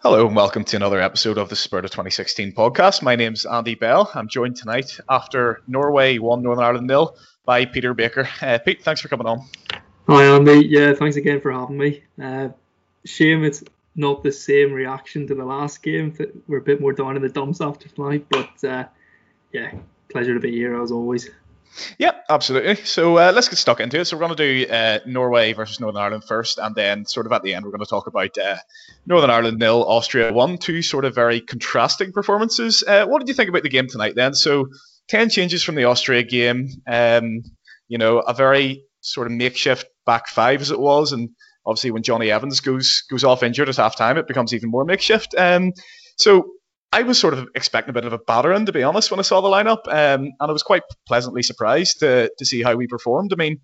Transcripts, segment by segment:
Hello and welcome to another episode of the Spirit of 2016 podcast. My name's Andy Bell. I'm joined tonight after Norway won Northern Ireland nil by Peter Baker. Uh, Pete, thanks for coming on. Hi Andy. Yeah, thanks again for having me. Uh, shame it's not the same reaction to the last game. We're a bit more down in the dumps after tonight, but uh, yeah, pleasure to be here as always. Yeah, absolutely. So uh, let's get stuck into it. So we're going to do uh, Norway versus Northern Ireland first, and then sort of at the end we're going to talk about uh, Northern Ireland nil, Austria one, two sort of very contrasting performances. Uh, what did you think about the game tonight then? So ten changes from the Austria game. Um, you know, a very sort of makeshift back five as it was, and obviously when Jonny Evans goes goes off injured at half time, it becomes even more makeshift. Um, so I was sort of expecting a bit of a battering, to be honest, when I saw the lineup, um, and I was quite pleasantly surprised to, to see how we performed. I mean,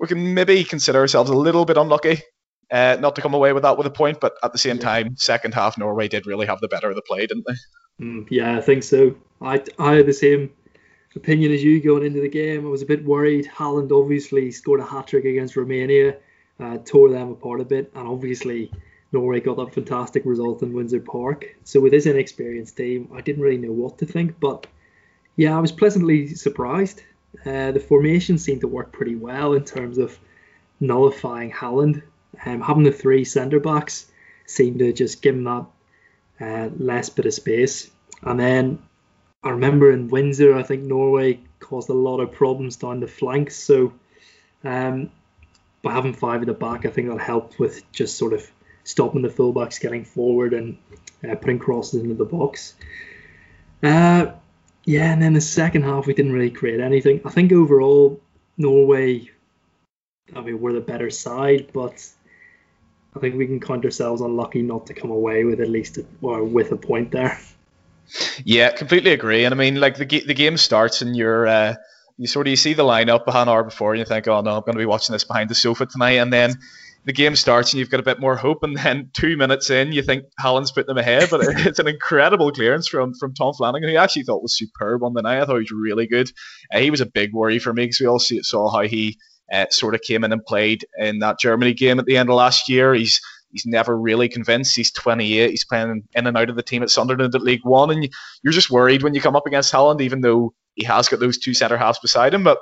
we can maybe consider ourselves a little bit unlucky uh, not to come away with that with a point, but at the same time, second half Norway did really have the better of the play, didn't they? Mm, yeah, I think so. I, I had the same opinion as you going into the game. I was a bit worried. Haaland obviously scored a hat trick against Romania, uh, tore them apart a bit, and obviously Norway got that fantastic result in Windsor Park. So with this inexperienced team, I didn't really know what to think. But yeah, I was pleasantly surprised. Uh, the formation seemed to work pretty well in terms of nullifying Haaland. Um, having the three centre backs seemed to just give him that uh, less bit of space. And then I remember in Windsor, I think Norway caused a lot of problems down the flanks. So um, by having five at the back, I think that helped with just sort of stopping the fullbacks getting forward and uh, putting crosses into the box. Uh, yeah, and then the second half we didn't really create anything. I think overall Norway, I mean, we're the better side, but I think we can count ourselves unlucky not to come away with at least a, or with a point there. Yeah, completely agree. And I mean, like the the game starts and you're. Uh, you sort of you see the lineup an hour before and you think, oh no, I'm going to be watching this behind the sofa tonight, and then the game starts and you've got a bit more hope, and then two minutes in, you think Haaland's put them ahead. But it's an incredible clearance from from Tom Flanagan, who I actually thought was superb on the night. I thought he was really good. Uh, he was a big worry for me because we all see, saw how he uh, sort of came in and played in that Germany game at the end of last year. He's he's never really convinced. He's 28. He's playing in and out of the team at Sunderland at League One, and you're just worried when you come up against Haaland, even though he has got those two centre halves beside him. But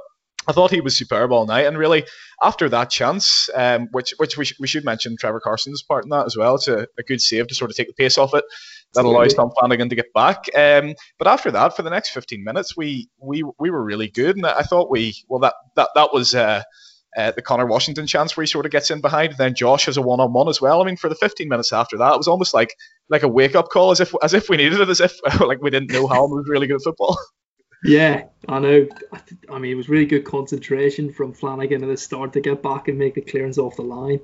I thought he was superb all night, and really after that chance, um, which which we, sh- we should mention Trevor Carson's part in that as well. It's a, a good save to sort of take the pace off it. That allows Tom Flanagan to get back. Um, but after that, for the next 15 minutes, we we we were really good, and I thought we well that that that was. Uh, uh, the Conor Washington chance where he sort of gets in behind, and then Josh has a one-on-one as well. I mean, for the 15 minutes after that, it was almost like like a wake-up call, as if as if we needed it, as if like we didn't know Haaland was really good at football. Yeah, I know. I mean, it was really good concentration from Flanagan at the start to get back and make the clearance off the line.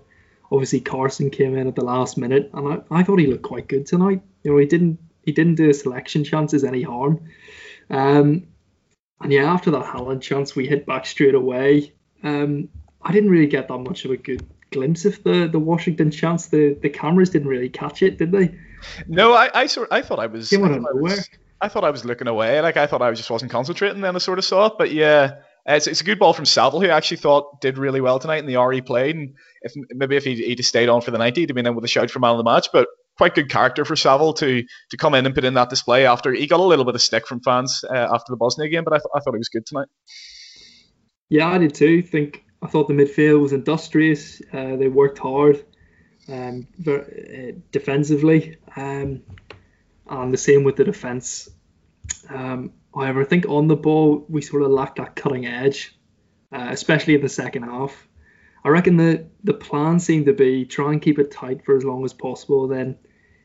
Obviously, Carson came in at the last minute, and I, I thought he looked quite good tonight. You know, he didn't he didn't do his selection chances any harm. Um, and yeah, after that Haaland chance, we hit back straight away. Um, I didn't really get that much of a good glimpse of the the Washington chance. The the cameras didn't really catch it, did they? No, I I, sort, I thought I was. Came out of nowhere. I thought I was looking away. Like I thought I just wasn't concentrating. Then I sort of saw it. But yeah, it's, it's a good ball from Saville, who I actually thought did really well tonight in the RE played. And if maybe if he he'd just stayed on for the 90, he'd have been in with a shout for man of the match. But quite good character for Saville to to come in and put in that display after he got a little bit of stick from fans uh, after the Bosnia game. But I, th- I thought he was good tonight. Yeah, I did too. Think I thought the midfield was industrious. Uh, they worked hard, um, very, uh, defensively, um, and the same with the defense. Um, however, I think on the ball we sort of lacked that cutting edge, uh, especially in the second half. I reckon the the plan seemed to be try and keep it tight for as long as possible. Then,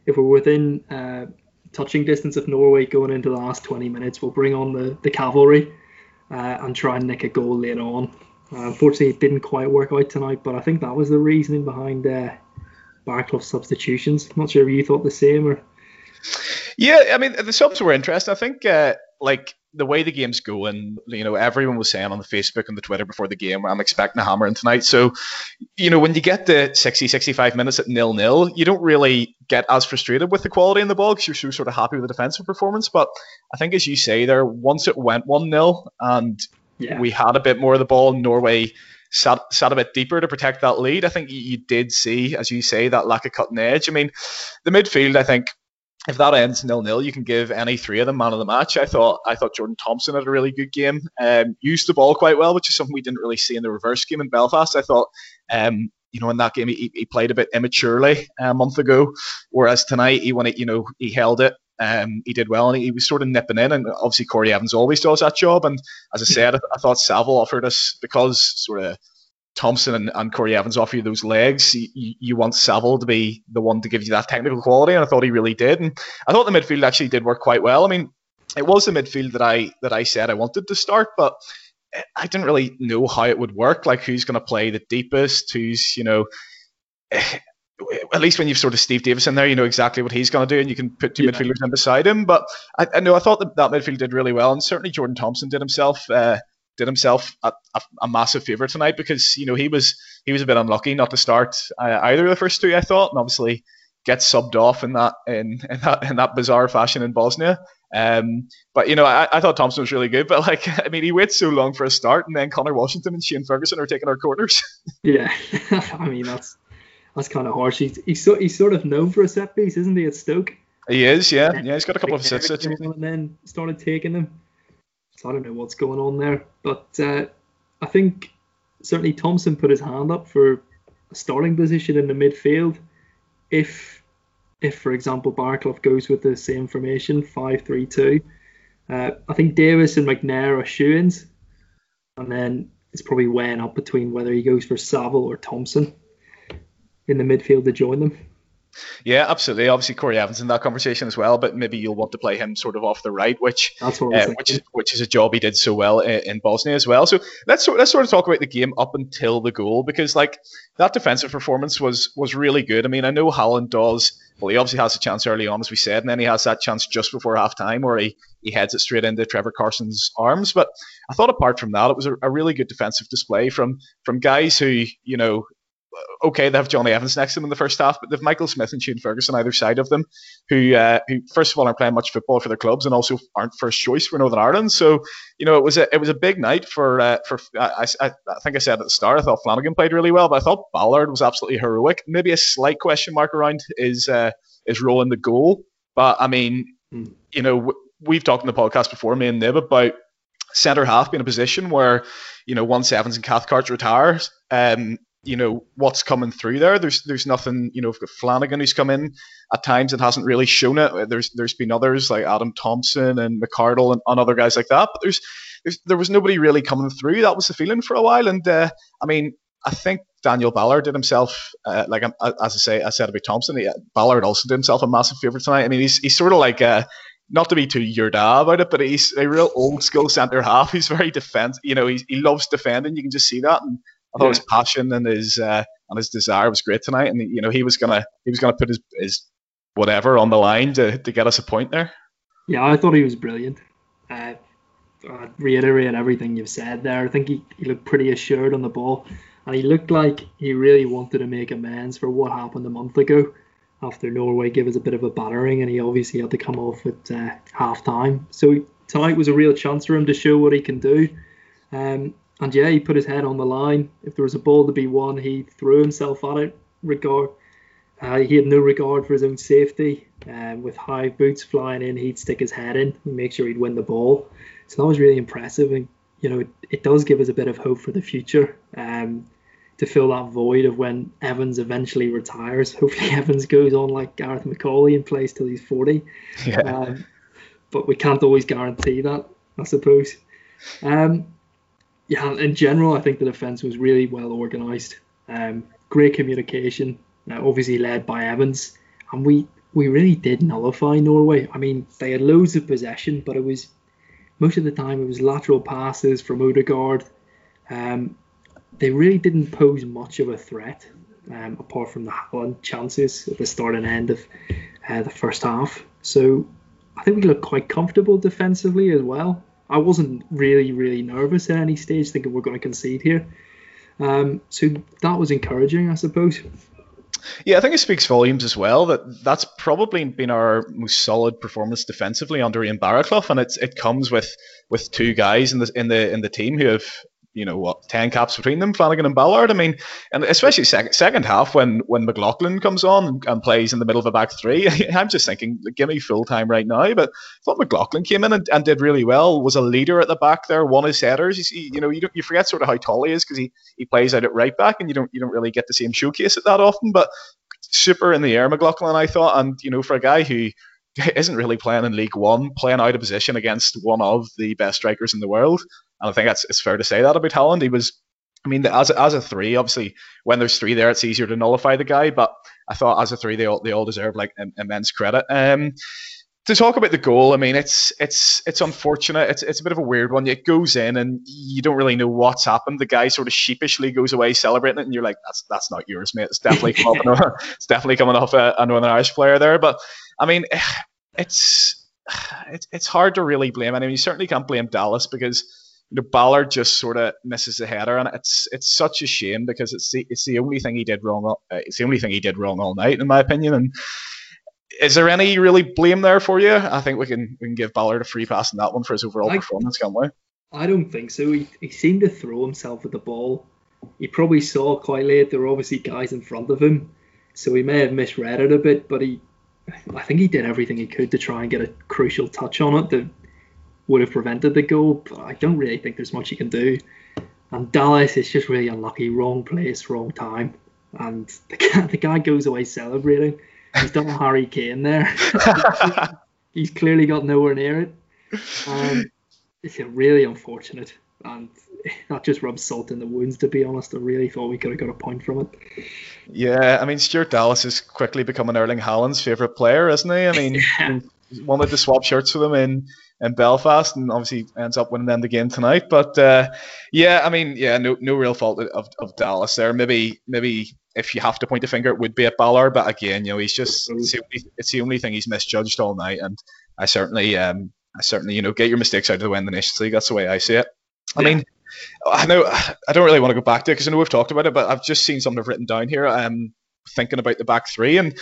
if we're within uh, touching distance of Norway going into the last 20 minutes, we'll bring on the the cavalry uh, and try and nick a goal later on. Uh, unfortunately, it didn't quite work out tonight, but I think that was the reasoning behind uh, Baraclough's substitutions. I'm Not sure if you thought the same or. Yeah, I mean the subs were interesting. I think uh, like the way the game's going, you know, everyone was saying on the Facebook and the Twitter before the game, I'm expecting a hammer in tonight. So, you know, when you get to 60, 65 minutes at nil nil, you don't really get as frustrated with the quality in the ball because you're so sort of happy with the defensive performance. But I think, as you say there, once it went 1 0 and yeah. we had a bit more of the ball, Norway sat, sat a bit deeper to protect that lead. I think you, you did see, as you say, that lack of cutting edge. I mean, the midfield, I think, if that ends nil nil, you can give any three of them man of the match. I thought I thought Jordan Thompson had a really good game, um, used the ball quite well, which is something we didn't really see in the reverse game in Belfast. I thought, um, you know, in that game he, he played a bit immaturely a month ago, whereas tonight he won it, you know, he held it. Um, he did well and he, he, was sort of nipping in, and obviously Corey Evans always does that job. And as I said, I, I thought Saville offered us because sort of Thompson and, and Corey Evans offer you those legs, you, you, want Saville to be the one to give you that technical quality, and I thought he really did. And I thought the midfield actually did work quite well. I mean, it was the midfield that I that I said I wanted to start, but I didn't really know how it would work. Like who's going to play the deepest? Who's you know. At least when you've sort of Steve Davis in there, you know exactly what he's going to do, and you can put two yeah. midfielders in beside him. But I, I know I thought that that midfield did really well, and certainly Jordan Thompson did himself. Uh, did himself a, a, a, massive favour tonight because you know he was he was a bit unlucky not to start uh, either of the first two I thought and obviously gets subbed off in that in, in that in that bizarre fashion in Bosnia. Um, but you know I, I thought Thompson was really good, but like I mean he waits so long for a start and then Conor Washington and Shane Ferguson are taking our corners. yeah, I mean that's that's kind of harsh. He's he's, so, he's sort of known for a set piece, isn't he? At Stoke. He is, yeah, yeah. He's got a couple of assists. And then started taking them. So I don't know what's going on there. But uh, I think certainly Thompson put his hand up for a starting position in the midfield. If, if for example, Baraclough goes with the same formation, 5 3 2, uh, I think Davis and McNair are shoe ins. And then it's probably weighing up between whether he goes for Saville or Thompson in the midfield to join them. Yeah, absolutely. Obviously, Corey Evans in that conversation as well, but maybe you'll want to play him sort of off the right, which uh, which is which is a job he did so well in, in, Bosnia as well. So let's let's sort of talk about the game up until the goal because like that defensive performance was was really good. I mean, I know Haaland does. Well, he obviously has a chance early on, as we said, and then he has that chance just before half time where he, he heads it straight into Trevor Carson's arms. But I thought apart from that, it was a, a really good defensive display from from guys who, you know, okay, they have Johnny Evans next to them in the first half, but they've Michael Smith and Shane Ferguson either side of them, who, uh, who first of all aren't playing much football for their clubs and also aren't first choice for Northern Ireland. So, you know, it was a it was a big night for uh, for I, I, I think I said at the start I thought Flanagan played really well, but I thought Ballard was absolutely heroic. Maybe a slight question mark around is uh, is role in the goal, but I mean, mm. you know, we've talked in the podcast before, me and Nib about centre half being a position where you know once Evans and Cathcart retires, um, you know what's coming through there. There's there's nothing you know. Flanagan who's come in at times and hasn't really shown it. There's there's been others like Adam Thompson and McArdle and, and other guys like that. But there's, there's there was nobody really coming through. That was the feeling for a while. And uh, I mean, I think Daniel Ballard did himself uh, like um, as I say I said about Thompson. He, Ballard also did himself a massive favour tonight. I mean, he's he's sort of like. Uh, not to be too your dad about it, but he's a real old school centre half. He's very defense. You know, he, he loves defending. You can just see that. And I thought yeah. his passion and his uh, and his desire was great tonight, and you know he was gonna he was gonna put his, his whatever on the line to, to get us a point there. Yeah, I thought he was brilliant. Uh, I reiterate everything you've said there. I think he, he looked pretty assured on the ball, and he looked like he really wanted to make amends for what happened a month ago after Norway gave us a bit of a battering, and he obviously had to come off at uh, half time. So tonight was a real chance for him to show what he can do. Um, and yeah, he put his head on the line. If there was a ball to be won, he threw himself at it. Regard, uh, he had no regard for his own safety. Um, with high boots flying in, he'd stick his head in and make sure he'd win the ball. So that was really impressive, and you know, it, it does give us a bit of hope for the future. Um, to fill that void of when Evans eventually retires. Hopefully, Evans goes on like Gareth McAuley and plays till he's 40. Yeah. Um, but we can't always guarantee that, I suppose. Um, yeah, in general, I think the defence was really well organised. Um, great communication, uh, obviously led by Evans, and we we really did nullify Norway. I mean, they had loads of possession, but it was most of the time it was lateral passes from Odegaard. Um, they really didn't pose much of a threat, um, apart from the Haaland chances at the start and end of uh, the first half. So I think we looked quite comfortable defensively as well. I wasn't really, really nervous at any stage, thinking we're going to concede here. Um, so that was encouraging, I suppose. Yeah, I think it speaks volumes as well that that's probably been our most solid performance defensively under Ian Baraclough, and it's it comes with with two guys in the in the in the team who have you know what, ten caps between them, Flanagan and Ballard. I mean, and especially second second half when when McLaughlin comes on and, plays in the middle of a back three, I'm just thinking, give me full time right now. But I thought McLaughlin came in and, and did really well. Was a leader at the back there, won his headers. You, see, you know, you you forget sort of how tall he is because he, he plays out at right back, and you don't you don't really get to see him showcase it that often. But super in the air, McLaughlin, I thought, and you know, for a guy who isn't really playing in League One, playing out of position against one of the best strikers in the world. And I think that's it's fair to say that about Haaland. He was, I mean, as a, as a three, obviously, when there's three there, it's easier to nullify the guy. But I thought as a three, they all they all deserve like immense credit. Um, to talk about the goal, I mean, it's it's it's unfortunate. It's it's a bit of a weird one. It goes in, and you don't really know what's happened. The guy sort of sheepishly goes away celebrating it, and you're like, "That's that's not yours, mate. It's definitely coming off, it's definitely coming off a, a Northern Irish player there." But I mean, it's it's it's hard to really blame. I mean, you certainly can't blame Dallas because you know, Ballard just sort of misses the header, and it's it's such a shame because it's the it's the only thing he did wrong. Uh, it's the only thing he did wrong all night, in my opinion, and is there any really blame there for you? I think we can we can give Ballard a free pass in that one for his overall I, performance, can't we? I don't think so. He, he seemed to throw himself at the ball. He probably saw quite late there were obviously guys in front of him, so he may have misread it a bit. But he, I think he did everything he could to try and get a crucial touch on it would have prevented the goal. But I don't really think there's much he can do. And Dallas is just really unlucky. Wrong place, wrong time. And the guy, the guy goes away celebrating He's done Harry Kane there. he's clearly got nowhere near it. Um, it's really unfortunate, and that just rubs salt in the wounds. To be honest, I really thought we could have got a point from it. Yeah, I mean Stuart Dallas is quickly becoming Erling Haaland's favourite player, isn't he? I mean, yeah. wanted to swap shirts with him in in Belfast, and obviously ends up winning them the game tonight. But uh, yeah, I mean, yeah, no no real fault of, of Dallas there. Maybe maybe if you have to point a finger, it would be at Ballard. But again, you know, he's just it's the only, it's the only thing he's misjudged all night. And I certainly, um, I certainly, you know, get your mistakes out of the way in the Nations League. That's the way I see it. I mean, I know I don't really want to go back to it because I know we've talked about it, but I've just seen something I've written down here. Um, thinking about the back three, and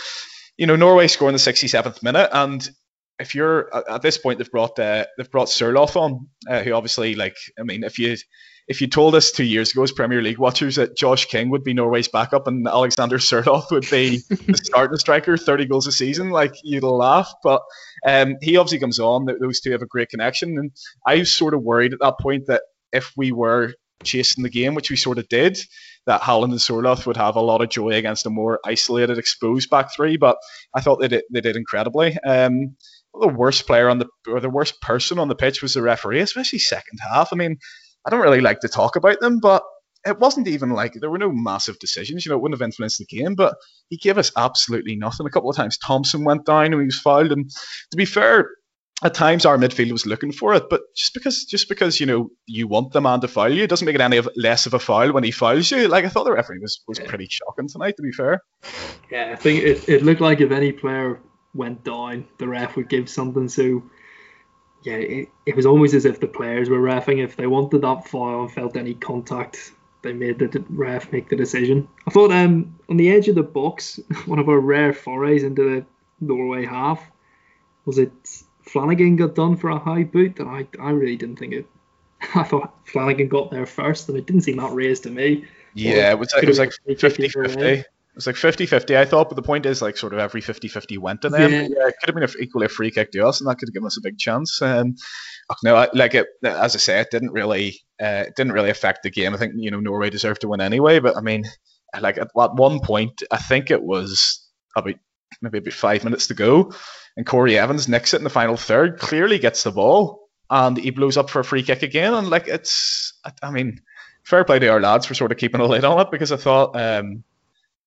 you know, Norway scoring the 67th minute, and if you're at this point, they've brought uh, they've brought Sorloth on, uh, who obviously like I mean, if you if you told us two years ago as Premier League watchers that Josh King would be Norway's backup and Alexander Sorloth would be the starting striker, 30 goals a season, like you'd laugh. But um, he obviously comes on. Those two have a great connection, and I was sort of worried at that point that if we were chasing the game, which we sort of did, that Haaland and Sorloth would have a lot of joy against a more isolated, exposed back three. But I thought they did, they did incredibly. Um, the worst player on the or the worst person on the pitch was the referee, especially second half. I mean, I don't really like to talk about them, but it wasn't even like there were no massive decisions. You know, it wouldn't have influenced the game, but he gave us absolutely nothing. A couple of times Thompson went down and he was fouled, and to be fair, at times our midfield was looking for it, but just because just because you know you want the man to foul you doesn't make it any of, less of a foul when he fouls you. Like I thought the referee was was pretty shocking tonight. To be fair, yeah, I think it, it looked like if any player went down, the ref would give something. So yeah, it, it was almost as if the players were refing. If they wanted that foul and felt any contact, they made the ref make the decision. I thought um, on the edge of the box, one of our rare forays into the Norway half, was it Flanagan got done for a high boot? And I, I really didn't think it. I thought Flanagan got there first, and it didn't seem outrageous to me. Yeah, it was, like, it was like 50 50. It was like 50 50, I thought, but the point is, like, sort of every 50 50 went to them. Yeah. yeah. it could have been a, equally a free kick to us, and that could have given us a big chance. Um, no, I, like it, as I say, it didn't really, uh, it didn't really affect the game. I think you know Norway deserved to win anyway, but I mean, like at, at one point, I think it was about maybe about five minutes to go, and Corey Evans nicks it in the final third, clearly gets the ball, and he blows up for a free kick again, and like it's, I mean, fair play to our lads for sort of keeping a lid on it because I thought. Um,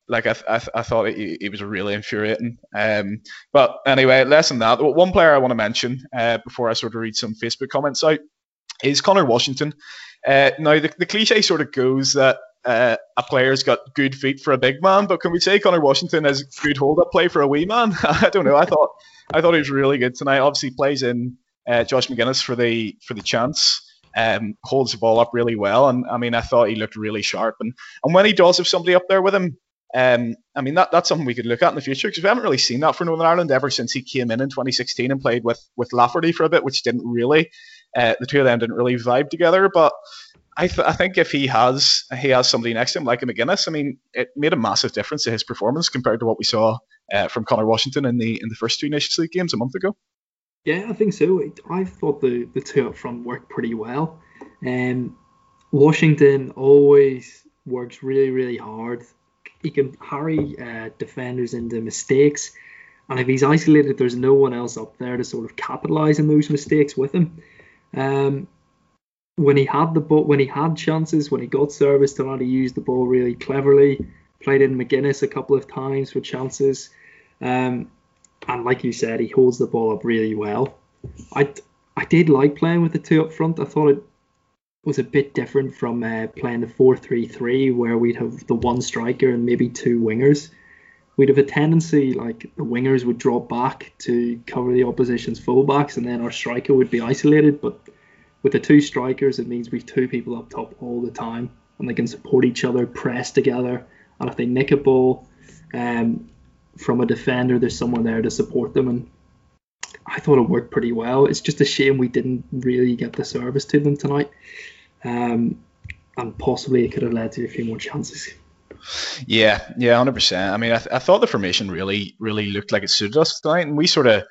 like I, I, I thought he was really infuriating. Um, but anyway, less than that. One player I want to mention uh, before I sort of read some Facebook comments out is Conor Washington. Uh, now the, the cliche sort of goes that uh, a player's got good feet for a big man, but can we say Conor Washington has good hold-up play for a wee man? I don't know. I thought I thought he was really good tonight. Obviously plays in uh, Josh Magennis for the for the chance. Um, holds the ball up really well, and I mean, I thought he looked really sharp. And and when he does have somebody up there with him, um, I mean, that, that's something we could look at in the future because we haven't really seen that for Northern Ireland ever since he came in in 2016 and played with with Lafferty for a bit, which didn't really, uh, the two of them didn't really vibe together. But I, th- I think if he has he has somebody next to him like a Magennis, I mean, it made a massive difference to his performance compared to what we saw uh, from Conor Washington in the in the first two Nations League games a month ago. Yeah, I think so. I thought the the two up front worked pretty well. Um, Washington always works really really hard. He can harry uh, defenders into mistakes, and if he's isolated, there's no one else up there to sort of capitalize on those mistakes with him. Um, when he had the ball, when he had chances, when he got service to he used the ball really cleverly. Played in Magennis a couple of times for chances, um, and like you said, he holds the ball up really well. I I did like playing with the two up front. I thought it was a bit different from uh, playing the four three three, where we'd have the one striker and maybe two wingers. We'd have a tendency like the wingers would drop back to cover the opposition's fullbacks, and then our striker would be isolated, but with the two strikers, it means we've two people up top all the time, and they can support each other, press together. And if they nick a ball um, from a defender, there's someone there to support them. And I thought it worked pretty well. It's just a shame we didn't really get the service to them tonight, um, and possibly it could have led to a few more chances. Yeah, yeah, hundred percent. I mean, I, th- I thought the formation really, really looked like it suited us tonight, and we sort of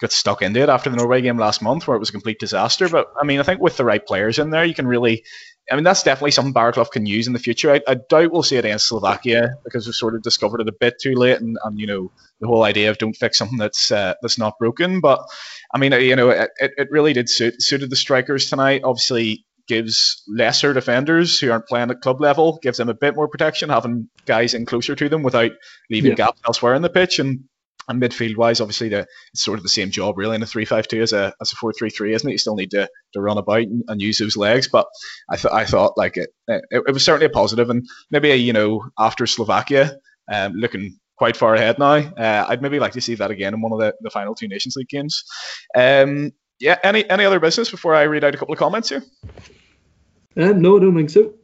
got stuck into it after the Norway game last month, where it was a complete disaster. But I mean, I think with the right players in there, you can really. I mean, that's definitely something Baraclough can use in the future. I, I doubt we'll see it against Slovakia because we've sort of discovered it a bit too late, and, and you know the whole idea of don't fix something that's uh, that's not broken. But I mean, you know, it, it really did suit suited the strikers tonight. Obviously, gives lesser defenders who aren't playing at club level gives them a bit more protection, having guys in closer to them without leaving yeah. gaps elsewhere in the pitch. And and midfield wise, obviously, the, it's sort of the same job really in a 3 5 2 as a, as a 4 3 3, isn't it? You still need to, to run about and, and use those legs. But I, th- I thought like it, it, it, was certainly a positive, and maybe, you know, after Slovakia, um, looking quite far ahead now, uh, I'd maybe like to see that again in one of the, the final two Nations League games. Um, yeah, any, any other business before I read out a couple of comments here? Um, no, I don't think so.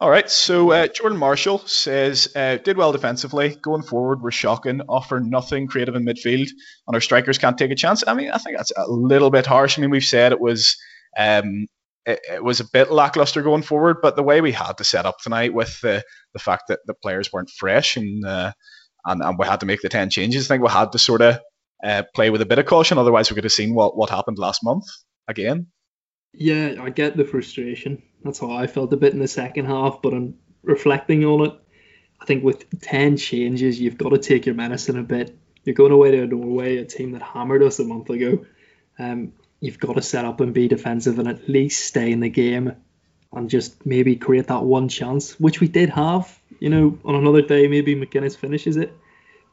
All right, so uh, Jordan Marshall says, uh, did well defensively. Going forward, we're shocking. Offer nothing creative in midfield, and our strikers can't take a chance. I mean, I think that's a little bit harsh. I mean, we've said it was um, it, it, was a bit lackluster going forward, but the way we had to set up tonight with the the fact that the players weren't fresh and uh, and, and we had to make the ten changes, I think we had to sort of uh, play with a bit of caution. Otherwise, we could have seen what what happened last month again. Yeah, I get the frustration. That's how I felt a bit in the second half, but I'm reflecting on it. I think with 10 changes, you've got to take your medicine a bit. You're going away to Norway, a team that hammered us a month ago. Um, you've got to set up and be defensive and at least stay in the game and just maybe create that one chance, which we did have. You know, on another day, maybe Magennis finishes it.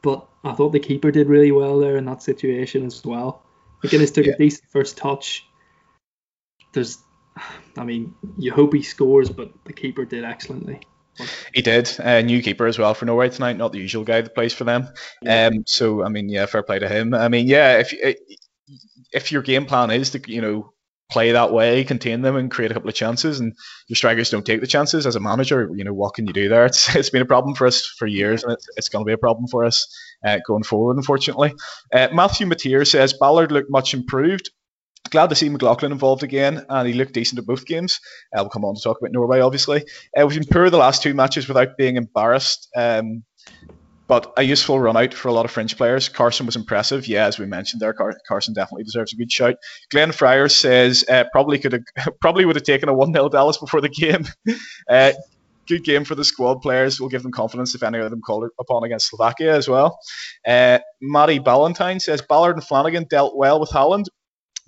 But I thought the keeper did really well there in that situation as well. Magennis took yeah. a decent first touch, there's, I mean, you hope he scores, but the keeper did excellently. He did. A new keeper as well for Norway tonight, not the usual guy that plays for them. Yeah. Um, so I mean, yeah, fair play to him. I mean, yeah, if if your game plan is to you know play that way, contain them, and create a couple of chances, and your strikers don't take the chances as a manager, you know what can you do there? It's it's been a problem for us for years, and it's, it's going to be a problem for us uh, going forward, unfortunately. Uh, Matthew Mateer says Ballard looked much improved glad to see McLaughlin involved again, and he looked decent at both games. Uh, we'll come on to talk about Norway, obviously. Uh, we've been poor the last two matches without being embarrassed. Um, but a useful run out for a lot of French players. Carson was impressive. Yeah, as we mentioned there, Car- Carson definitely deserves a good shout. Glenn Fryer says uh, probably could have probably would have taken a one 0 Dallas before the game. uh, good game for the squad players. Will give them confidence if any of them call upon against Slovakia as well. Uh, Matty Ballantyne says Ballard and Flanagan dealt well with Haaland.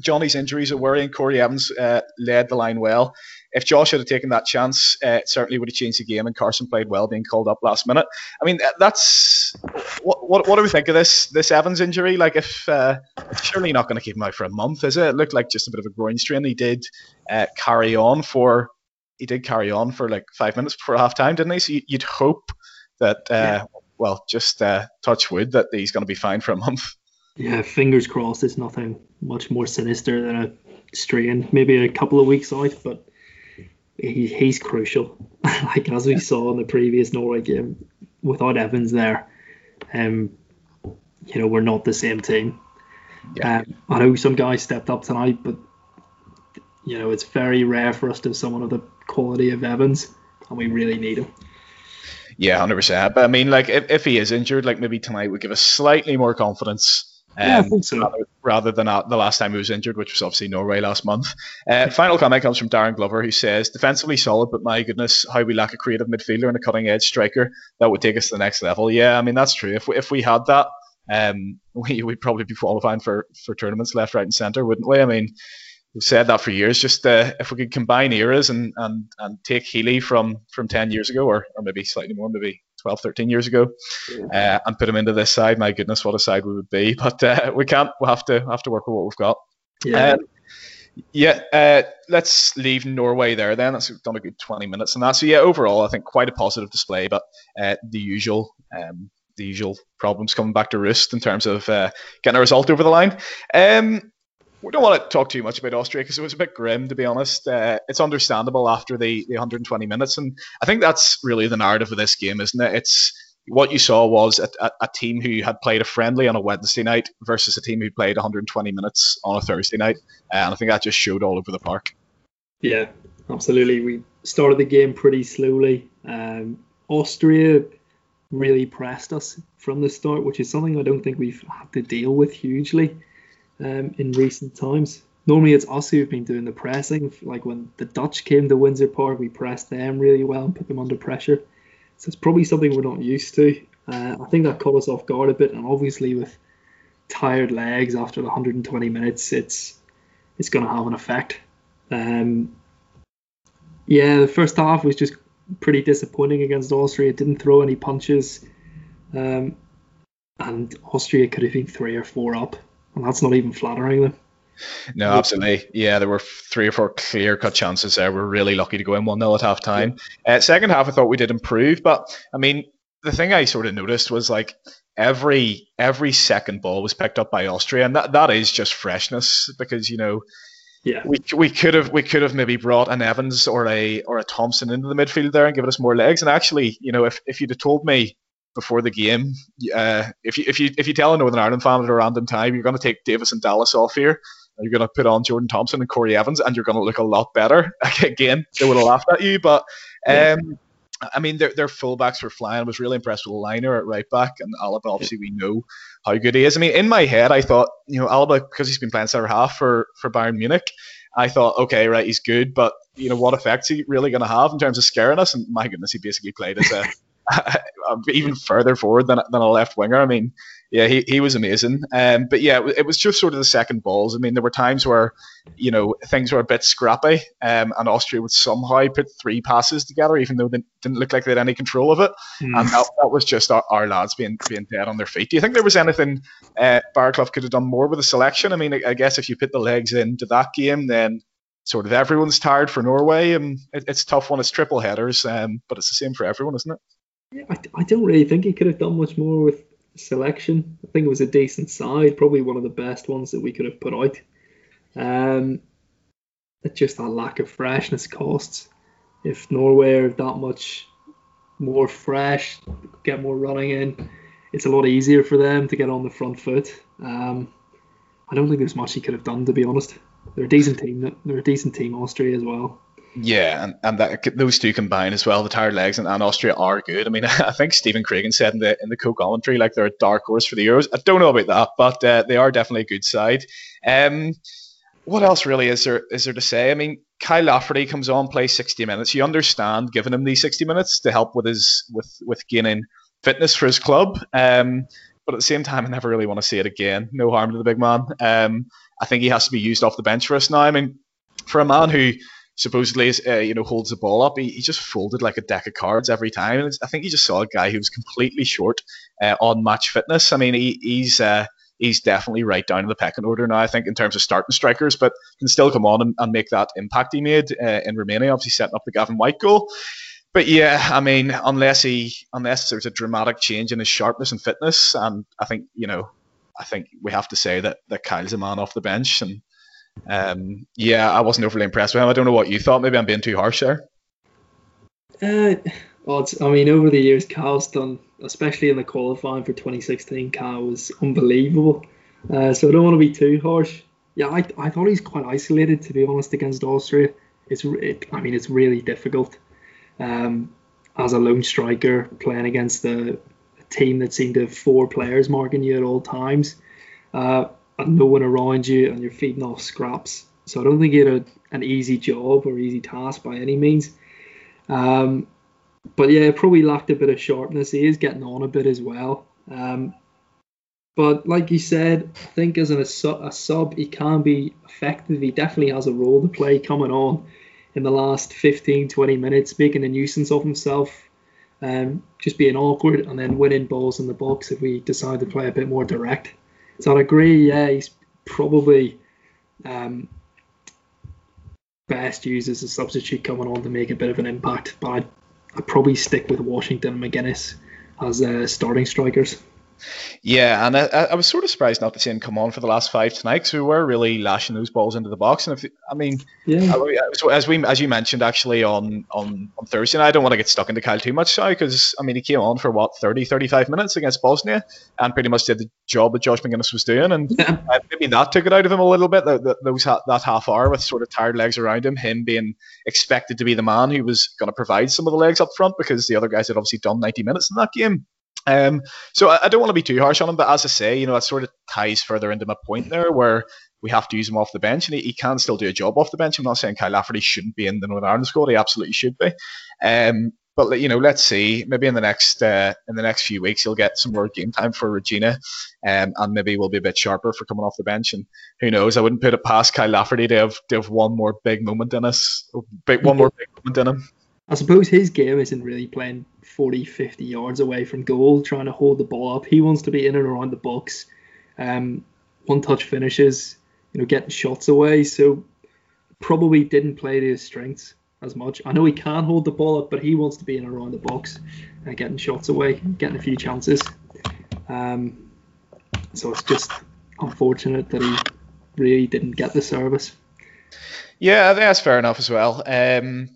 Jonny's injuries are worrying. Corey Evans uh, led the line well. If Josh had taken that chance, uh, it certainly would have changed the game. And Carson played well, being called up last minute. I mean, that's what what, what do we think of this this Evans injury? Like, if uh, surely not going to keep him out for a month, is it? It looked like just a bit of a groin strain. He did uh, carry on for he did carry on for like five minutes before half time, didn't he? So you'd hope that uh, yeah. well, just uh, touch wood that he's going to be fine for a month. Yeah, fingers crossed. It's nothing much more sinister than a strain. Maybe a couple of weeks out, but he, he's crucial. like as we saw in the previous Norway game, without Evans there, um, you know we're not the same team. Yeah. Um, I know some guys stepped up tonight, but you know it's very rare for us to have someone of the quality of Evans, and we really need him. Yeah, hundred percent. But I mean, like if, if he is injured, like maybe tonight would give us slightly more confidence. Um, yeah, so. Rather, rather than uh, the last time he was injured, which was obviously Norway last month. Uh, final comment comes from Darren Glover, who says, "Defensively solid, but my goodness, how we lack a creative midfielder and a cutting edge striker that would take us to the next level." Yeah, I mean that's true. If we, if we had that, um, we would probably be qualifying for for tournaments left, right, and centre, wouldn't we? I mean, we've said that for years. Just uh, if we could combine eras and and and take Healy from from ten years ago, or or maybe slightly more, maybe 12, 13 years ago, uh, and put him into this side. My goodness, what a side we would be! But uh, we can't. We have to have to work with what we've got. Yeah. Um, yeah, uh, let's leave Norway there then. That's done a good 20 minutes and that. So yeah, overall, I think quite a positive display, but uh, the usual, um, the usual problems coming back to roost in terms of uh, getting a result over the line. Um, we don't want to talk too much about Austria because it was a bit grim, to be honest. Uh, it's understandable after the, the 120 minutes, and I think that's really the narrative of this game, isn't it? It's what you saw was a, a, a, team who had played a friendly on a Wednesday night versus a team who played 120 minutes on a Thursday night, uh, and I think that just showed all over the park. Yeah, absolutely. We started the game pretty slowly. Um, Austria really pressed us from the start, which is something I don't think we've had to deal with hugely um, in recent times. Normally, it's us who've been doing the pressing. Like when the Dutch came to Windsor Park, we pressed them really well and put them under pressure. So it's probably something we're not used to. Uh, I think that caught us off guard a bit, and obviously with tired legs after the 120 minutes, it's it's going to have an effect. Um, yeah, the first half was just pretty disappointing against Austria. It didn't throw any punches, um, and Austria could have been three or four up and that's not even flattering them. No, absolutely. Yeah, there were three or four clear cut chances there. We're really lucky to go in 1 0 at half time. Uh, second half, I thought we did improve, but I mean, the thing I sort of noticed was like every every second ball was picked up by Austria, and that, that is just freshness because you know yeah. we, we could have we could have maybe brought an Evans or a or a Thompson into the midfield there and given us more legs. And actually, you know, if if you'd have told me before the game. Uh, if you if you if you tell a Northern Ireland fan at a random time, you're going to take Davis and Dallas off here. You're going to put on Jordan Thompson and Corey Evans, and you're going to look a lot better. Again, they would have laughed at you, but um, I mean, their, their fullbacks were flying. I was really impressed with Lainer at right back, and Alaba. Obviously, we know how good he is. I mean, in my head, I thought, you know, Alaba because he's been playing center half for for Bayern Munich. I thought, okay, right, he's good, but you know, what effect's he really going to have in terms of scaring us? And my goodness, he basically played as a even further forward than, than a left winger. I mean, yeah, he, he was amazing. Um, but yeah, it was just sort of the second balls. I mean, there were times where, you know, things were a bit scrappy, um, and Austria would somehow put three passes together, even though they didn't look like they had any control of it. Mm. And that, that was just our, our, lads being being dead on their feet. Do you think there was anything uh, Baraclough could have done more with the selection? I mean, I, I guess if you put the legs into that game, then sort of everyone's tired for Norway, and it, it's tough when it's triple headers. Um, but it's the same for everyone, isn't it? Yeah, I, I don't really think he could have done much more with selection. I think it was a decent side, probably one of the best ones that we could have put out. Um, it's just that lack of freshness costs. If Norway are that much more fresh, get more running in, it's a lot easier for them to get on the front foot. Um, I don't think there's much he could have done, to be honest. They're a decent team. They're a decent team, Austria as well. Yeah, and, and that, those two combined as well, the tired legs and, and Austria are good. I mean, I think Stephen Craigan said in the in the co-commentary like they're a dark horse for the Euros. I don't know about that, but uh, they are definitely a good side. Um, what else really is there is there to say? I mean, Kyle Lafferty comes on, plays 60 minutes. You understand giving him these 60 minutes to help with his with with gaining fitness for his club. Um, but at the same time, I never really want to see it again. No harm to the big man. Um, I think he has to be used off the bench for us now. I mean, for a man who supposedly uh, you know holds the ball up. He, he just folded like a deck of cards every time. And I think he just saw a guy who was completely short uh, on match fitness. I mean, he, he's uh, he's definitely right down in the pecking order now. I think in terms of starting strikers, but can still come on and, and make that impact he made uh, in Romania. Obviously setting up the Gavin Whyte goal. But yeah, I mean, unless he unless there's a dramatic change in his sharpness and fitness, and I think you know, I think we have to say that that Kyle's a man off the bench and um, yeah, I wasn't overly impressed with him. I don't know what you thought. Maybe I'm being too harsh there. Uh, well, I mean, over the years, Kyle's done, especially in the qualifying for 2016, Kyle was unbelievable. Uh, so I don't want to be too harsh. Yeah, I, I thought he's quite isolated, to be honest, against Austria. it's it, I mean it's really difficult um, as a lone striker playing against a, a, team that seemed to have four players marking you at all times, uh, and no one around you, and you're feeding off scraps. So I don't think you had a, an easy job or easy task by any means. Um, but yeah, probably lacked a bit of sharpness. He is getting on a bit as well. Um, but like you said, I think as an, a, sub, he can be effective. He definitely has a role to play coming on in the last 15, 20 minutes, making a nuisance of himself, um, just being awkward, and then winning balls in the box if we decide to play a bit more direct. So I'd agree, yeah, he's probably um, best used as a substitute coming on to make a bit of an impact. But I'd, I'd probably stick with Washington and Magennis as uh, starting strikers. Yeah, and I, I, was sort of surprised not to see him come on for the last five tonight because we were really lashing those balls into the box. And if I mean, yeah, so as we as you mentioned actually on on, on Thursday, and I don't want to get stuck into Kyle too much, because I mean he came on for what 30, 35 minutes against Bosnia and pretty much did the job that Josh Magennis was doing, and yeah. maybe that took it out of him a little bit. That, that those that half hour with sort of tired legs around him, him being expected to be the man who was going to provide some of the legs up front because the other guys had obviously done ninety minutes in that game. Um, so I, I, don't want to be too harsh on him, but as I say, you know, that sort of ties further into my point there, where we have to use him off the bench, and he, he can still do a job off the bench. I'm not saying Kyle Lafferty shouldn't be in the Northern Ireland squad; he absolutely should be. Um, but you know, let's see. Maybe in the next uh, in the next few weeks, he'll get some more game time for Reggina, um, and maybe we'll be a bit sharper for coming off the bench. And who knows? I wouldn't put it past Kyle Lafferty to have to have one more big moment in us, big, one more big moment in him. I suppose his game isn't really playing 40, 50 yards away from goal, trying to hold the ball up. He wants to be in and around the box, um, one touch finishes, you know, getting shots away. So probably didn't play to his strengths as much. I know he can hold the ball up, but he wants to be in and around the box, uh, getting shots away, getting a few chances. Um, so it's just unfortunate that he really didn't get the service. Yeah, that's fair enough as well. Um,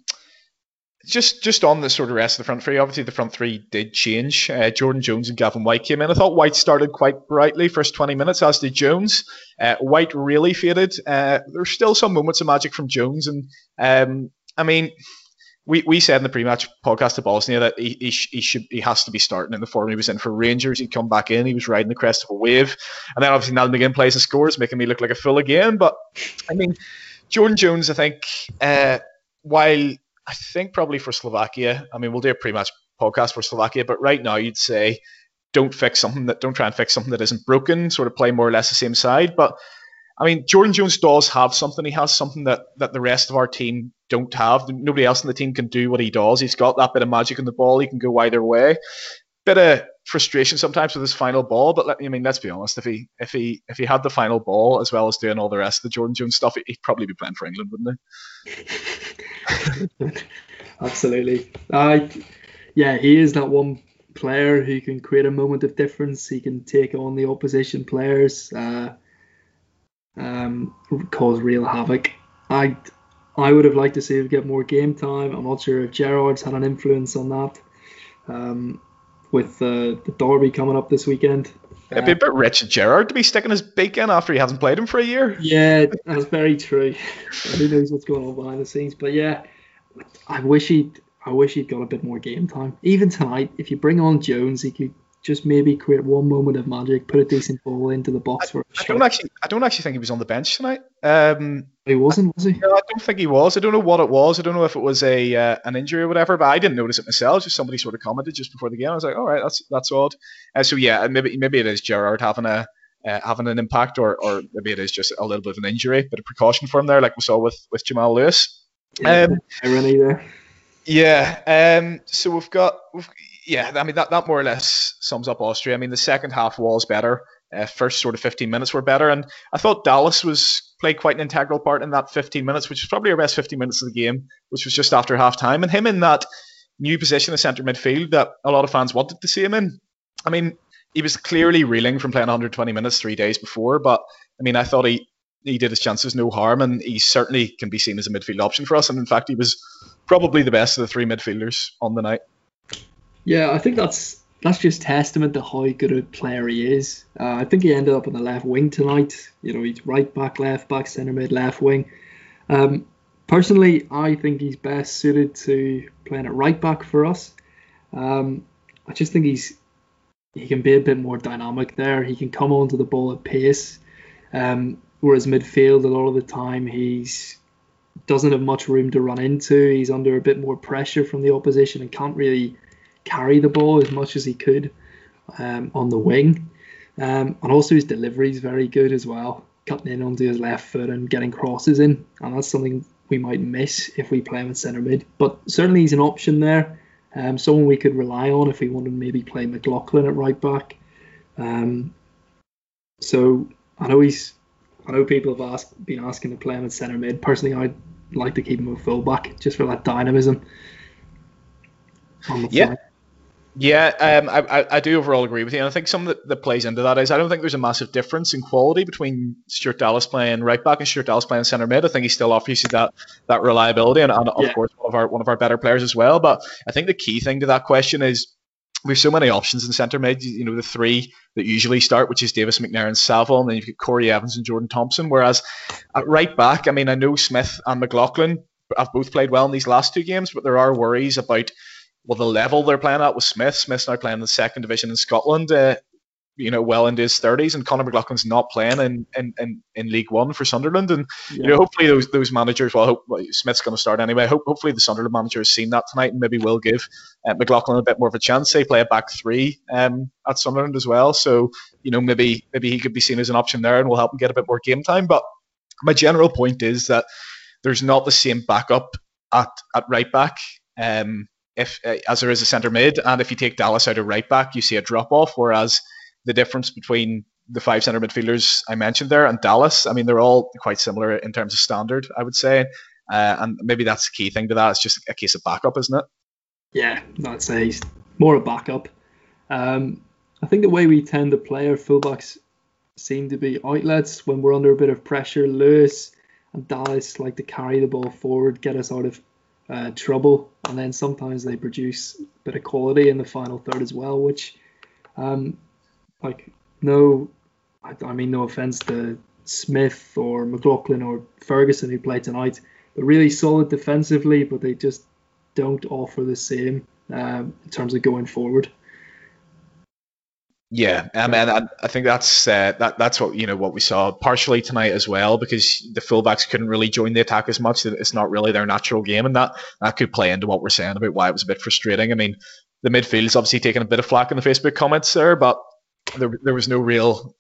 just just on the sort of rest of the front three, obviously the front three did change. Uh, Jordan Jones and Gavin Whyte came in. I thought Whyte started quite brightly first 20 minutes, as did Jones. Uh, Whyte really faded. Uh, there's still some moments of magic from Jones, and um, I mean, we, we said in the pre-match podcast to Bosnia that he, he, he, should he has to be starting in the form he was in for Rangers. He'd come back in, he was riding the crest of a wave, and then obviously Niall McGinn plays and scores, making me look like a fool again. But I mean, Jordan Jones, I think, uh, while I think probably for Slovakia. I mean, we'll do a pre-match podcast for Slovakia, but right now you'd say don't fix something that don't try and fix something that isn't broken. Sort of play more or less the same side. But I mean, Jordan Jones does have something. He has something that that the rest of our team don't have. Nobody else in the team can do what he does. He's got that bit of magic in the ball. He can go either way. Bit of frustration sometimes with his final ball, but let, me I mean, let's be honest. If he if he if he had the final ball as well as doing all the rest of the Jordan Jones stuff, he'd probably be playing for England, wouldn't he? Absolutely. Uh, yeah, he is that one player who can create a moment of difference. He can take on the opposition players, uh, um, cause real havoc. I I would have liked to see him get more game time. I'm not sure if Gerrard's had an influence on that. Um, with uh, the Derby coming up this weekend. It'd be a bit rich of Gerrard to be sticking his beak in after he hasn't played him for a year. Yeah, that's very true. Who knows what's going on behind the scenes? But yeah, I wish he'd I wish he'd got a bit more game time. Even tonight, if you bring on Jones, he could just maybe create one moment of magic, put a decent ball into the box I, for. I don't actually, I don't actually think he was on the bench tonight. Um, he wasn't, was he? No, I don't think he was. I don't know what it was. I don't know if it was a uh, an injury or whatever, but I didn't notice it myself. Just somebody sort of commented just before the game. I was like, all right, that's that's odd. Uh, so yeah, maybe maybe it is Gerrard having a uh, having an impact, or or maybe it is just a little bit of an injury, bit of precaution for him there, like we saw with with Jamal Lewis. Yeah, um, irony there. Yeah. Um, so we've got, we've, yeah. I mean that, that more or less sums up Austria. I mean the second half was better. Uh, first sort of 15 minutes were better, and I thought Dallas was played quite an integral part in that 15 minutes, which was probably our best 15 minutes of the game, which was just after half time, and him in that new position of centre midfield that a lot of fans wanted to see him in. I mean, he was clearly reeling from playing 120 minutes three days before, but I mean, I thought he he did his chances no harm, and he certainly can be seen as a midfield option for us. And in fact, he was probably the best of the three midfielders on the night. Yeah, I think that's that's just testament to how good a player he is. Uh, I think he ended up on the left wing tonight. You know, he's right back, left back, centre mid, left wing. Um, personally, I think he's best suited to playing at right back for us. Um, I just think he's he can be a bit more dynamic there. He can come onto the ball at pace. Um, whereas midfield, a lot of the time, he's doesn't have much room to run into. He's under a bit more pressure from the opposition and can't really carry the ball as much as he could um, on the wing. Um, and also his delivery is very good as well, cutting in onto his left foot and getting crosses in. And that's something we might miss if we play him in centre mid. But certainly he's an option there. Um, someone we could rely on if we wanted to maybe play McLaughlin at right back. Um, so I know he's. I know people have asked, been asking to play him at centre mid. Personally, I'd like to keep him a fullback just for that dynamism. yeah. Yeah, um, I, I do overall agree with you. And I think some that, that plays into that is I don't think there's a massive difference in quality between Stuart Dallas playing right back and Stuart Dallas playing centre mid. I think he still offers you that that reliability and, and of yeah. course one of our one of our better players as well. But I think the key thing to that question is we have so many options in centre mid. You know, the three that usually start, which is Davis, McNair, and Saville, and then you've got Corey Evans and Jordan Thompson. Whereas at right back, I mean, I know Smith and McLaughlin have both played well in these last two games, but there are worries about well, the level they're playing at with Smith. Smith's now playing in the second division in Scotland, uh, you know, well into his 30s, and Conor McLaughlin's not playing in, in, in, in League One for Sunderland. And, yeah. you know, hopefully those those managers, well, hope, well Smith's going to start anyway. Hope, hopefully the Sunderland manager has seen that tonight and maybe will give uh, McLaughlin a bit more of a chance. They play a back three um, at Sunderland as well. So, you know, maybe maybe he could be seen as an option there and will help him get a bit more game time. But my general point is that there's not the same backup at, at right back. Um, if uh, as there is a centre mid, and if you take Dallas out of right back, you see a drop off. Whereas the difference between the five centre midfielders I mentioned there and Dallas, I mean, they're all quite similar in terms of standard, I would say. Uh, and maybe that's the key thing to that. It's just a case of backup, isn't it? Yeah, I'd say more a backup. Um, I think the way we tend to play our fullbacks seem to be outlets when we're under a bit of pressure. Lewis and Dallas like to carry the ball forward, get us out of uh, trouble, and then sometimes they produce a bit of quality in the final third as well. Which, um, like, no, I, I mean, no offense to Smith or McLaughlin or Ferguson who played tonight, they're really solid defensively, but they just don't offer the same um, in terms of going forward. Yeah, um, and I, I think that's uh, that that's what you know what we saw partially tonight as well because the fullbacks couldn't really join the attack as much. It's not really their natural game, and that that could play into what we're saying about why it was a bit frustrating. I mean, the midfield's obviously taking a bit of flack in the Facebook comments there, but there, there was no real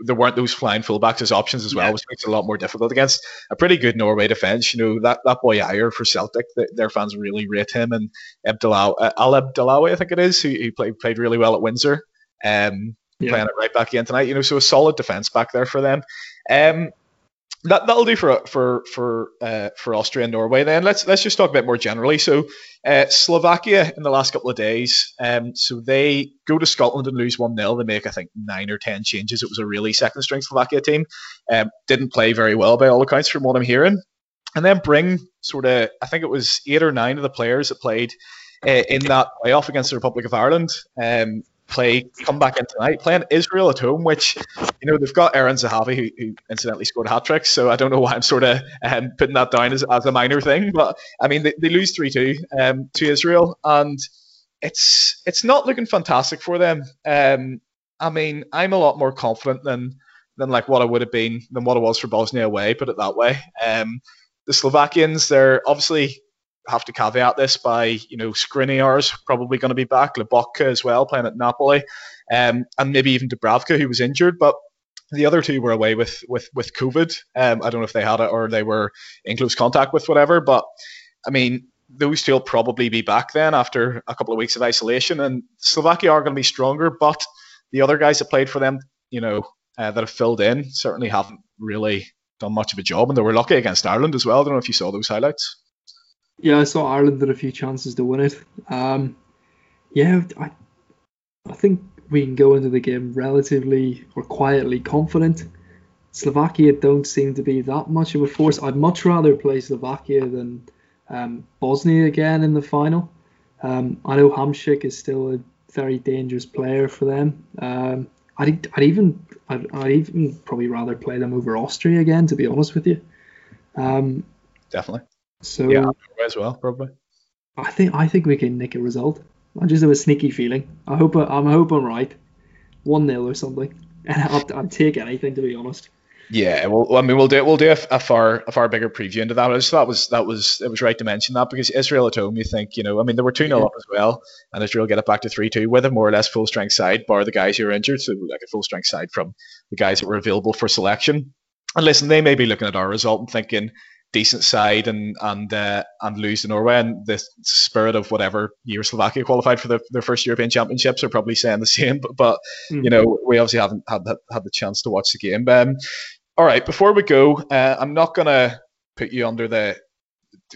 there weren't those flying fullbacks as options as well, yeah. which makes it a lot more difficult against a pretty good Norway defence. You know that, that boy Ajer for Celtic, the, their fans really rate him, and Abdallah, uh, Elabdellaoui, I think it is, who, who played played really well at Windsor um, yeah. playing it right back again tonight. You know, so a solid defense back there for them. Um, that that'll do for for for uh, for Austria and Norway. Then let's let's just talk a bit more generally. So uh, Slovakia in the last couple of days, um, so they go to Scotland and lose one 0 They make I think nine or ten changes. It was a really second string Slovakia team. Um, didn't play very well by all accounts from what I'm hearing, and then bring sort of I think it was eight or nine of the players that played. Uh, in that playoff against the Republic of Ireland, um, play come back in tonight playing Israel at home, which you know they've got Eran Zahavi who, who incidentally scored a hat trick. So I don't know why I'm sort of um, putting that down as, as a minor thing, but I mean they, they lose three two um, to Israel, and it's it's not looking fantastic for them. Um, I mean I'm a lot more confident than than like what I would have been than what I was for Bosnia away. Put it that way. Um, the Slovakians, they're obviously have to caveat this by, you know, Skriniar's probably going to be back, Lobotka as well, playing at Napoli, um, and maybe even Dubravka, who was injured. But the other two were away with with with COVID. Um, I don't know if they had it or they were in close contact with whatever. But I mean, those two will probably be back then after a couple of weeks of isolation. And Slovakia are going to be stronger, but the other guys that played for them, you know, uh, that have filled in certainly haven't really done much of a job. And they were lucky against Ireland as well. I don't know if you saw those highlights. Yeah, I saw Ireland had a few chances to win it. Um, yeah, I, I think we can go into the game relatively or quietly confident. Slovakia don't seem to be that much of a force. I'd much rather play Slovakia than um, Bosnia again in the final. Um, I know Hamšík is still a very dangerous player for them. Um, I'd, I'd even I'd, I'd, even probably rather play them over Austria again, to be honest with you. Um, Definitely So yeah, as well probably. I think I think we can nick a result. I just have a sneaky feeling. I hope I, I hope I'm right. One 0 or something, and I'll, I'll take anything to be honest. Yeah, well, I mean, we'll do we'll do a, a, far a far bigger preview into that. I just thought was that was it was right to mention that because Israel at home, you think, you know, I mean, there were two 0 yeah. up as well, and Israel get it back to three two with a more or less full strength side, bar the guys who are injured, so like a full strength side from the guys that were available for selection. And listen, they may be looking at our result and thinking, decent side and and uh, and lose to Norway and the spirit of whatever year Slovakia qualified for the, their first European Championships are probably saying the same. But, but mm-hmm. you know we obviously haven't had had the chance to watch the game. Um, all right, before we go, uh, I'm not gonna put you under the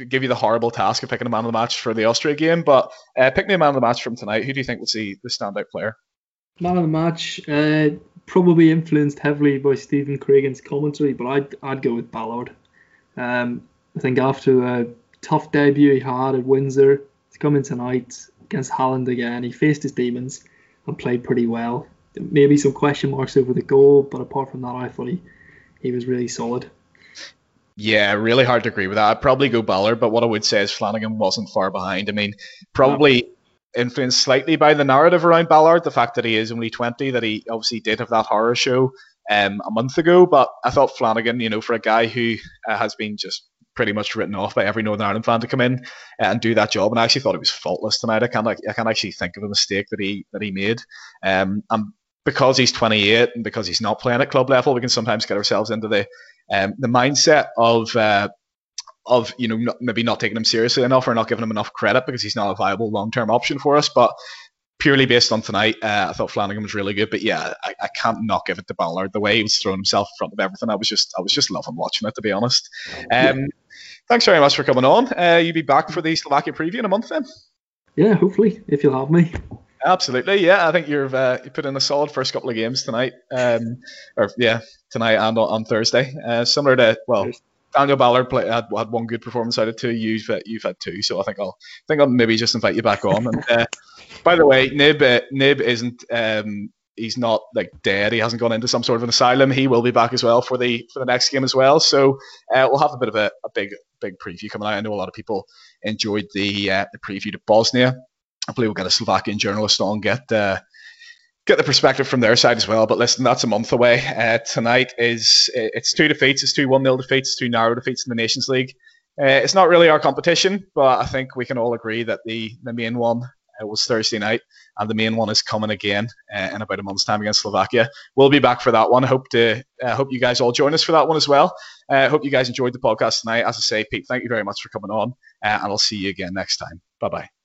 give you the horrible task of picking a man of the match for the Austria game, but uh, pick me a man of the match from tonight. Who do you think would see the standout player? Man of the match, uh, probably influenced heavily by Stephen Craigan's commentary, but I'd I'd go with Ballard. Um, I think after a tough debut he had at Windsor, to come in tonight against Haaland again, he faced his demons and played pretty well. Maybe some question marks over the goal, but apart from that, I thought he, he was really solid. Yeah, really hard to agree with that. I'd probably go Ballard, but what I would say is Flanagan wasn't far behind. I mean, probably influenced slightly by the narrative around Ballard, the fact that he is only 20, that he obviously did have that horror show um, a month ago. But I thought Flanagan, you know, for a guy who uh, has been just pretty much written off by every Northern Ireland fan to come in and do that job, and I actually thought it was faultless tonight. I can't, I can't actually think of a mistake that he that he made. Um, and because he's 28 and because he's not playing at club level, we can sometimes get ourselves into the um, the mindset of uh, of you know not, maybe not taking him seriously enough or not giving him enough credit because he's not a viable long term option for us. But purely based on tonight, uh, I thought Flanagan was really good. But yeah, I, I, can't not give it to Ballard. The way he was throwing himself in front of everything, I was just I was just loving watching it to be honest. Um, thanks very much for coming on. Uh, you'll be back for the Slovakia preview in a month then. Yeah, hopefully, if you'll have me. Absolutely, yeah. I think you've uh, you put in a solid first couple of games tonight, um, or yeah, tonight and on, on Thursday. Uh, similar to well, Daniel Ballard play, had, had one good performance out of two. You've you've had two, so I think I'll I think I'll maybe just invite you back on. And uh, by the way, Nib uh, Nib isn't um, he's not like dead. He hasn't gone into some sort of an asylum. He will be back as well for the for the next game as well. So uh, we'll have a bit of a, a, big big preview coming out. I know a lot of people enjoyed the uh, the preview to Bosnia. I believe we'll get a Slovakian journalist on get uh, get the perspective from their side as well. But listen, that's a month away. Uh, tonight is it's two defeats, it's two one 0 defeats, two narrow defeats in the Nations League. Uh, it's not really our competition, but I think we can all agree that the the main one uh, was Thursday night, and the main one is coming again uh, in about a month's time against Slovakia. We'll be back for that one. Hope to uh, hope you guys all join us for that one as well. Uh, hope you guys enjoyed the podcast tonight. As I say, Pete, thank you very much for coming on, and I'll see you again next time. Bye bye.